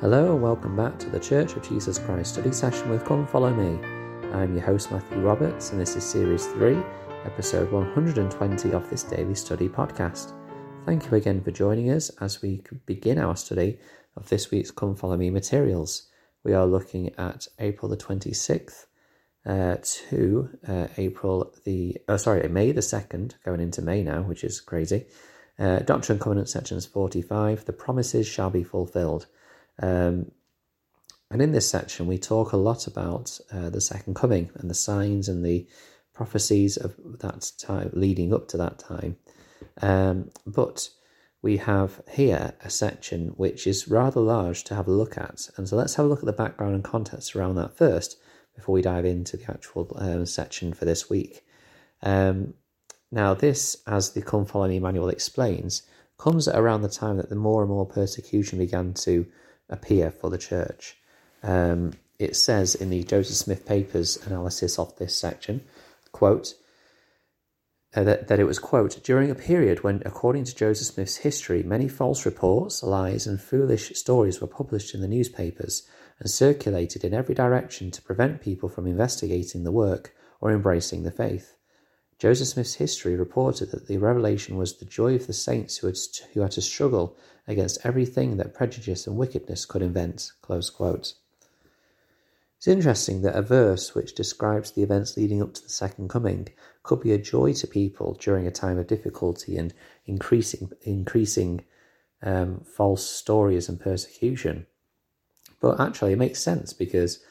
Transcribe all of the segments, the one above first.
Hello and welcome back to the Church of Jesus Christ study session with Come Follow Me. I'm your host Matthew Roberts and this is Series 3, episode 120 of this daily study podcast. Thank you again for joining us as we begin our study of this week's Come Follow Me materials. We are looking at April the 26th uh, to uh, April the, oh sorry, May the 2nd, going into May now, which is crazy. Uh, Doctrine and Covenant sections 45, the promises shall be fulfilled. Um, and in this section, we talk a lot about uh, the second coming and the signs and the prophecies of that time leading up to that time. Um, but we have here a section which is rather large to have a look at. And so let's have a look at the background and context around that first before we dive into the actual um, section for this week. Um, now, this, as the Come Follow Me manual explains, comes around the time that the more and more persecution began to appear for the church. Um, it says in the Joseph Smith Papers analysis of this section, quote, uh, that, that it was, quote, during a period when, according to Joseph Smith's history, many false reports, lies, and foolish stories were published in the newspapers and circulated in every direction to prevent people from investigating the work or embracing the faith. Joseph Smith's history reported that the revelation was the joy of the saints who had, who had to struggle against everything that prejudice and wickedness could invent. It's interesting that a verse which describes the events leading up to the second coming could be a joy to people during a time of difficulty and increasing increasing um, false stories and persecution. But actually, it makes sense because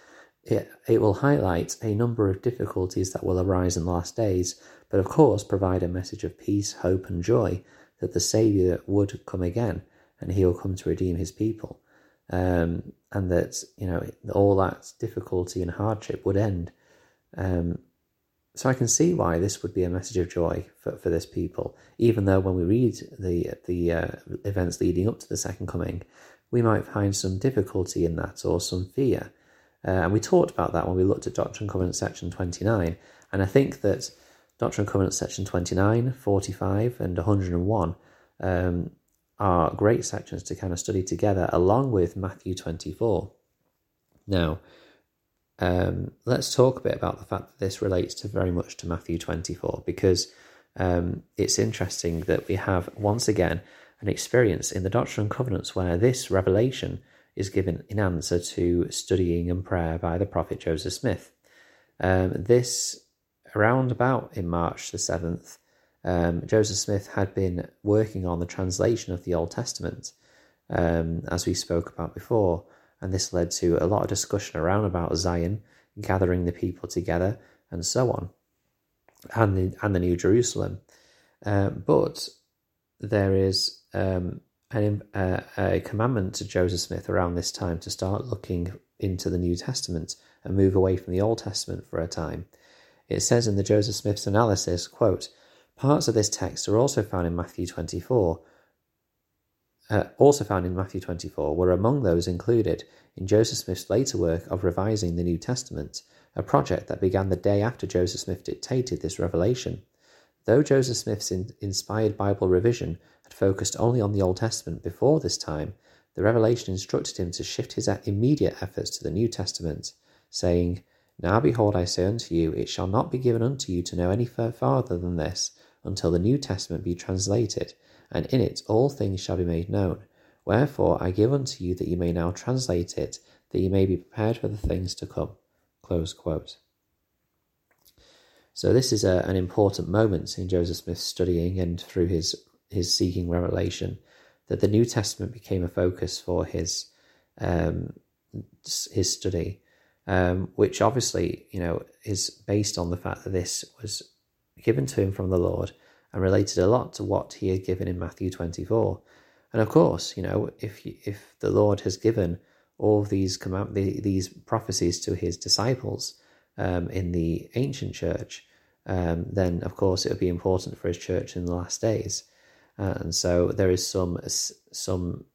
it, it will highlight a number of difficulties that will arise in the last days, but of course provide a message of peace, hope, and joy that the Saviour would come again and he will come to redeem his people. Um, and that, you know, all that difficulty and hardship would end. Um, so I can see why this would be a message of joy for, for this people, even though when we read the the uh, events leading up to the second coming, we might find some difficulty in that or some fear. Uh, and we talked about that when we looked at Doctrine and Covenant section 29. And I think that Doctrine and Covenants section 29, 45, and 101 um, are great sections to kind of study together along with Matthew 24. Now, um, let's talk a bit about the fact that this relates to very much to Matthew 24 because um, it's interesting that we have once again an experience in the Doctrine and Covenants where this revelation is given in answer to studying and prayer by the prophet Joseph Smith. Um, this around about in March the 7th um, Joseph Smith had been working on the translation of the Old Testament, um, as we spoke about before, and this led to a lot of discussion around about Zion, gathering the people together, and so on, and the and the New Jerusalem. Uh, but there is um, an, uh, a commandment to Joseph Smith around this time to start looking into the New Testament and move away from the Old Testament for a time. It says in the Joseph Smith's analysis, quote, Parts of this text are also found in Matthew 24. Uh, also found in Matthew 24 were among those included in Joseph Smith's later work of revising the New Testament, a project that began the day after Joseph Smith dictated this revelation. Though Joseph Smith's in- inspired Bible revision had focused only on the Old Testament before this time, the revelation instructed him to shift his immediate efforts to the New Testament, saying, Now behold, I say unto you, it shall not be given unto you to know any farther than this, until the New Testament be translated, and in it all things shall be made known. Wherefore I give unto you that ye may now translate it, that ye may be prepared for the things to come. So this is a, an important moment in Joseph Smith's studying and through his his seeking revelation that the New Testament became a focus for his um, his study, um, which obviously you know is based on the fact that this was given to him from the Lord and related a lot to what he had given in Matthew 24. And of course, you know, if if the Lord has given all these command these prophecies to his disciples um, in the ancient church, um, then of course it would be important for his church in the last days. Uh, and so there is some some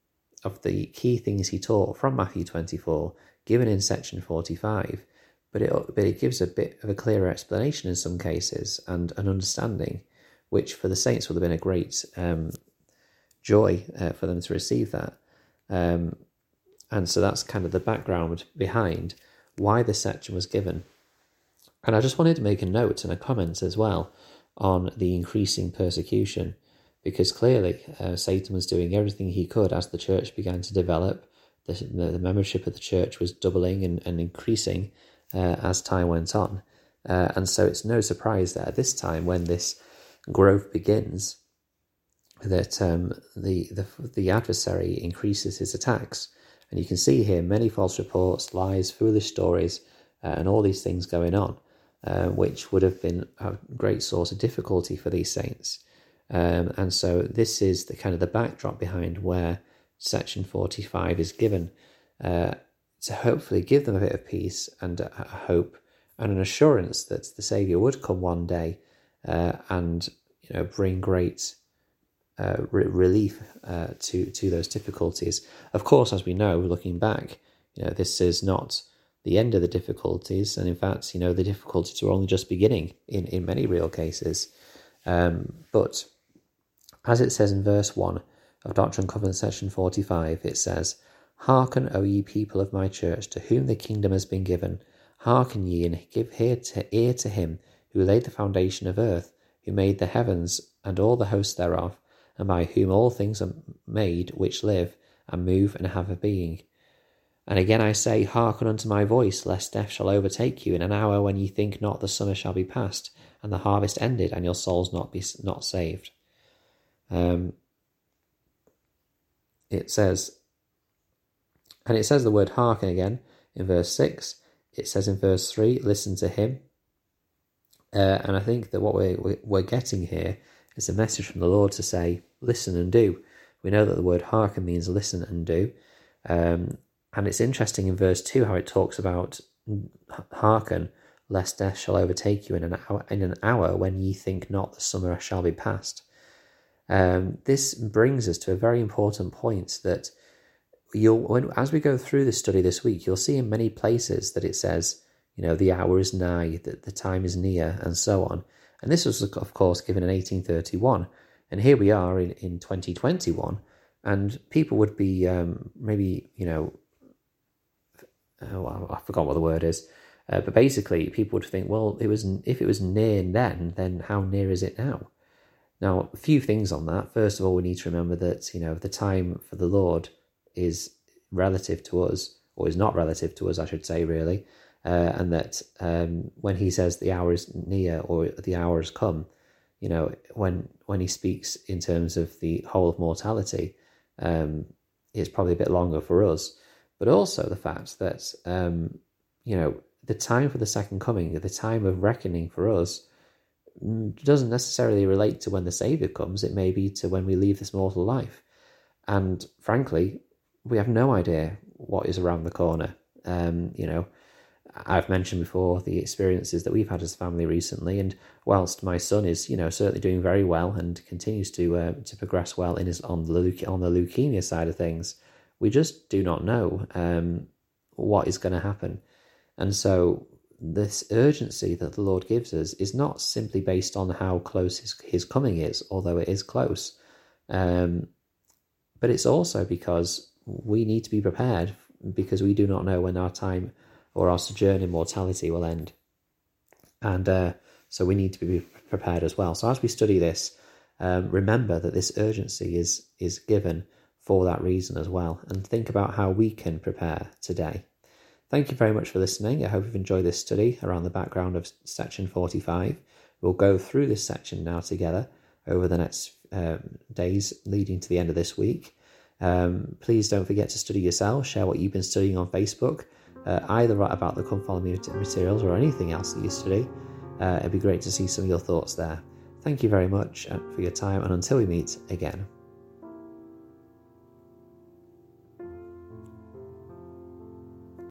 of the key things he taught from Matthew 24 given in section 45 but it but it gives a bit of a clearer explanation in some cases and an understanding, which for the saints would have been a great um, joy uh, for them to receive that. Um, and so that's kind of the background behind why this section was given. And I just wanted to make a note and a comment as well on the increasing persecution, because clearly uh, Satan was doing everything he could as the church began to develop. The, the membership of the church was doubling and, and increasing uh, as time went on. Uh, and so it's no surprise that at this time, when this growth begins, that um, the, the the adversary increases his attacks, and you can see here many false reports, lies, foolish stories, uh, and all these things going on, uh, which would have been a great source of difficulty for these saints. Um, and so this is the kind of the backdrop behind where section 45 is given uh, to hopefully give them a bit of peace and a, hope and an assurance that the Saviour would come one day uh, and you know bring great uh, re- relief uh, to to those difficulties. Of course, as we know, looking back, you know this is not the end of the difficulties, and in fact, you know the difficulties are only just beginning in in many real cases. Um, but as it says in verse one of Doctrine and Covenants, section forty-five, it says, "Hearken, O ye people of my church, to whom the kingdom has been given." Hearken ye and give ear to, ear to him who laid the foundation of earth, who made the heavens and all the hosts thereof, and by whom all things are made which live and move and have a being. And again I say, Hearken unto my voice, lest death shall overtake you in an hour when ye think not the summer shall be past, and the harvest ended, and your souls not be not saved. Um, it says, and it says the word hearken again in verse six it says in verse 3 listen to him. Uh, and I think that what we're, we're getting here is a message from the Lord to say, listen and do. We know that the word hearken means listen and do. Um, and it's interesting in verse 2 how it talks about hearken, lest death shall overtake you in an hour, in an hour when ye think not the summer shall be past. Um, this brings us to a very important point that you'll when, as we go through the study this week, you'll see in many places that it says, you know, the hour is nigh, that the time is near, and so on. And this was, of course, given in 1831. And here we are in, in 2021, and people would be um, maybe, you know, oh, I forgot what the word is, uh, but basically, people would think, well, it was if it was near then, then how near is it now? Now, a few things on that. First of all, we need to remember that you know the time for the Lord is relative to us, or is not relative to us, I should say, really, uh, and that um, when he says the hour is near or the hour has come, you know, when when he speaks in terms of the whole of mortality, um, it's probably a bit longer for us, but also the fact that um, you know the time for the second coming, the time of reckoning for us, doesn't necessarily relate to when the Savior comes. It may be to when we leave this mortal life, and frankly, we have no idea what is around the corner. Um, you know, I've mentioned before the experiences that we've had as a family recently, and whilst my son is, you know, certainly doing very well and continues to uh, to progress well in his on the on the leukemia side of things, we just do not know um, what is going to happen, and so this urgency that the Lord gives us is not simply based on how close his his coming is, although it is close, um, but it's also because we need to be prepared because we do not know when our time or our sojourn in mortality will end. And uh, so we need to be prepared as well. So as we study this, um, remember that this urgency is is given for that reason as well, and think about how we can prepare today. Thank you very much for listening. I hope you've enjoyed this study around the background of section 45. We'll go through this section now together over the next um, days leading to the end of this week. Um, please don't forget to study yourself, share what you've been studying on Facebook, uh, either about the Come Follow Me materials or anything else that you study. Uh, it'd be great to see some of your thoughts there. Thank you very much uh, for your time, and until we meet again.